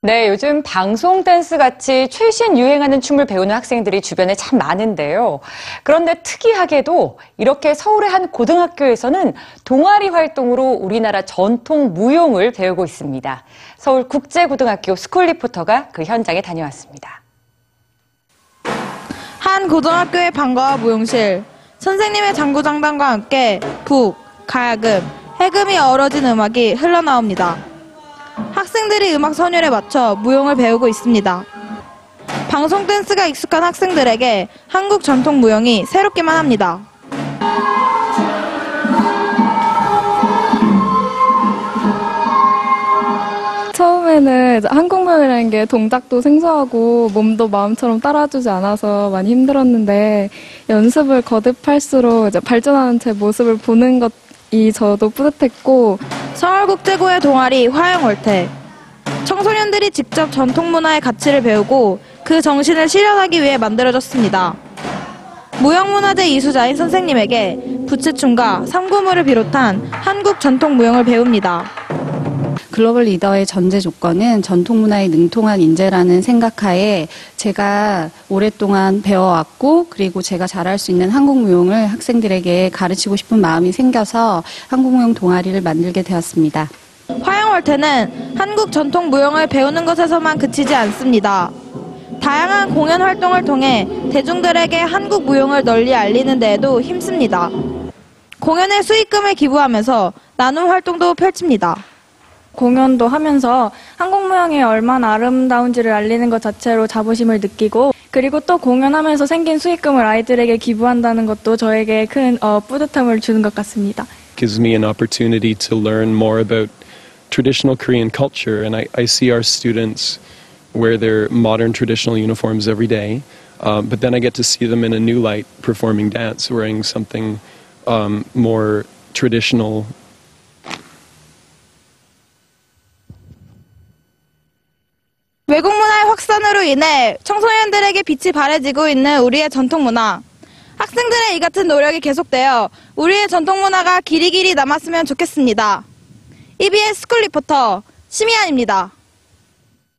네, 요즘 방송 댄스 같이 최신 유행하는 춤을 배우는 학생들이 주변에 참 많은데요. 그런데 특이하게도 이렇게 서울의 한 고등학교에서는 동아리 활동으로 우리나라 전통 무용을 배우고 있습니다. 서울국제고등학교 스쿨 리포터가 그 현장에 다녀왔습니다. 한 고등학교의 방과후 무용실. 선생님의 장구장단과 함께 북, 가야금, 해금이 어우러진 음악이 흘러나옵니다. 학생들이 음악 선율에 맞춰 무용을 배우고 있습니다. 방송 댄스가 익숙한 학생들에게 한국 전통 무용이 새롭기만 합니다. 처음에는 한국무용이라는 게 동작도 생소하고 몸도 마음처럼 따라주지 않아서 많이 힘들었는데 연습을 거듭할수록 발전하는 제 모습을 보는 것이 저도 뿌듯했고 서울국제고의 동아리 화영월태. 청소년들이 직접 전통 문화의 가치를 배우고 그 정신을 실현하기 위해 만들어졌습니다. 무형문화재 이수자인 선생님에게 부채춤과 삼구무를 비롯한 한국 전통 무용을 배웁니다. 글로벌 리더의 전제 조건은 전통 문화에 능통한 인재라는 생각하에 제가 오랫동안 배워왔고 그리고 제가 잘할 수 있는 한국 무용을 학생들에게 가르치고 싶은 마음이 생겨서 한국 무용 동아리를 만들게 되었습니다. 화영월태는 한국 전통 무용을 배우는 것에서만 그치지 않습니다. 다양한 공연 활동을 통해 대중들에게 한국 무용을 널리 알리는 데에도 힘씁니다. 공연의 수익금을 기부하면서 나눔 활동도 펼칩니다. 공연도 하면서 한국 무용이 얼마나 아름다운지를 알리는 것 자체로 자부심을 느끼고 그리고 또 공연하면서 생긴 수익금을 아이들에게 기부한다는 것도 저에게 큰 어, 뿌듯함을 주는 것 같습니다. gives me an opportunity to learn more about traditional Korean culture. And I, I see our students wear their modern traditional uniforms every day, um, but then I get to see them in a new light performing dance, wearing something um, more traditional. 외국 문화의 확산으로 인해 청소년들에게 빛이 바래지고 있는 우리의 전통 문화. 학생들의 이 같은 노력이 계속되어 우리의 전통 문화가 길이길이 남았으면 좋겠습니다. EBS 스쿨 리포터 심희안입니다.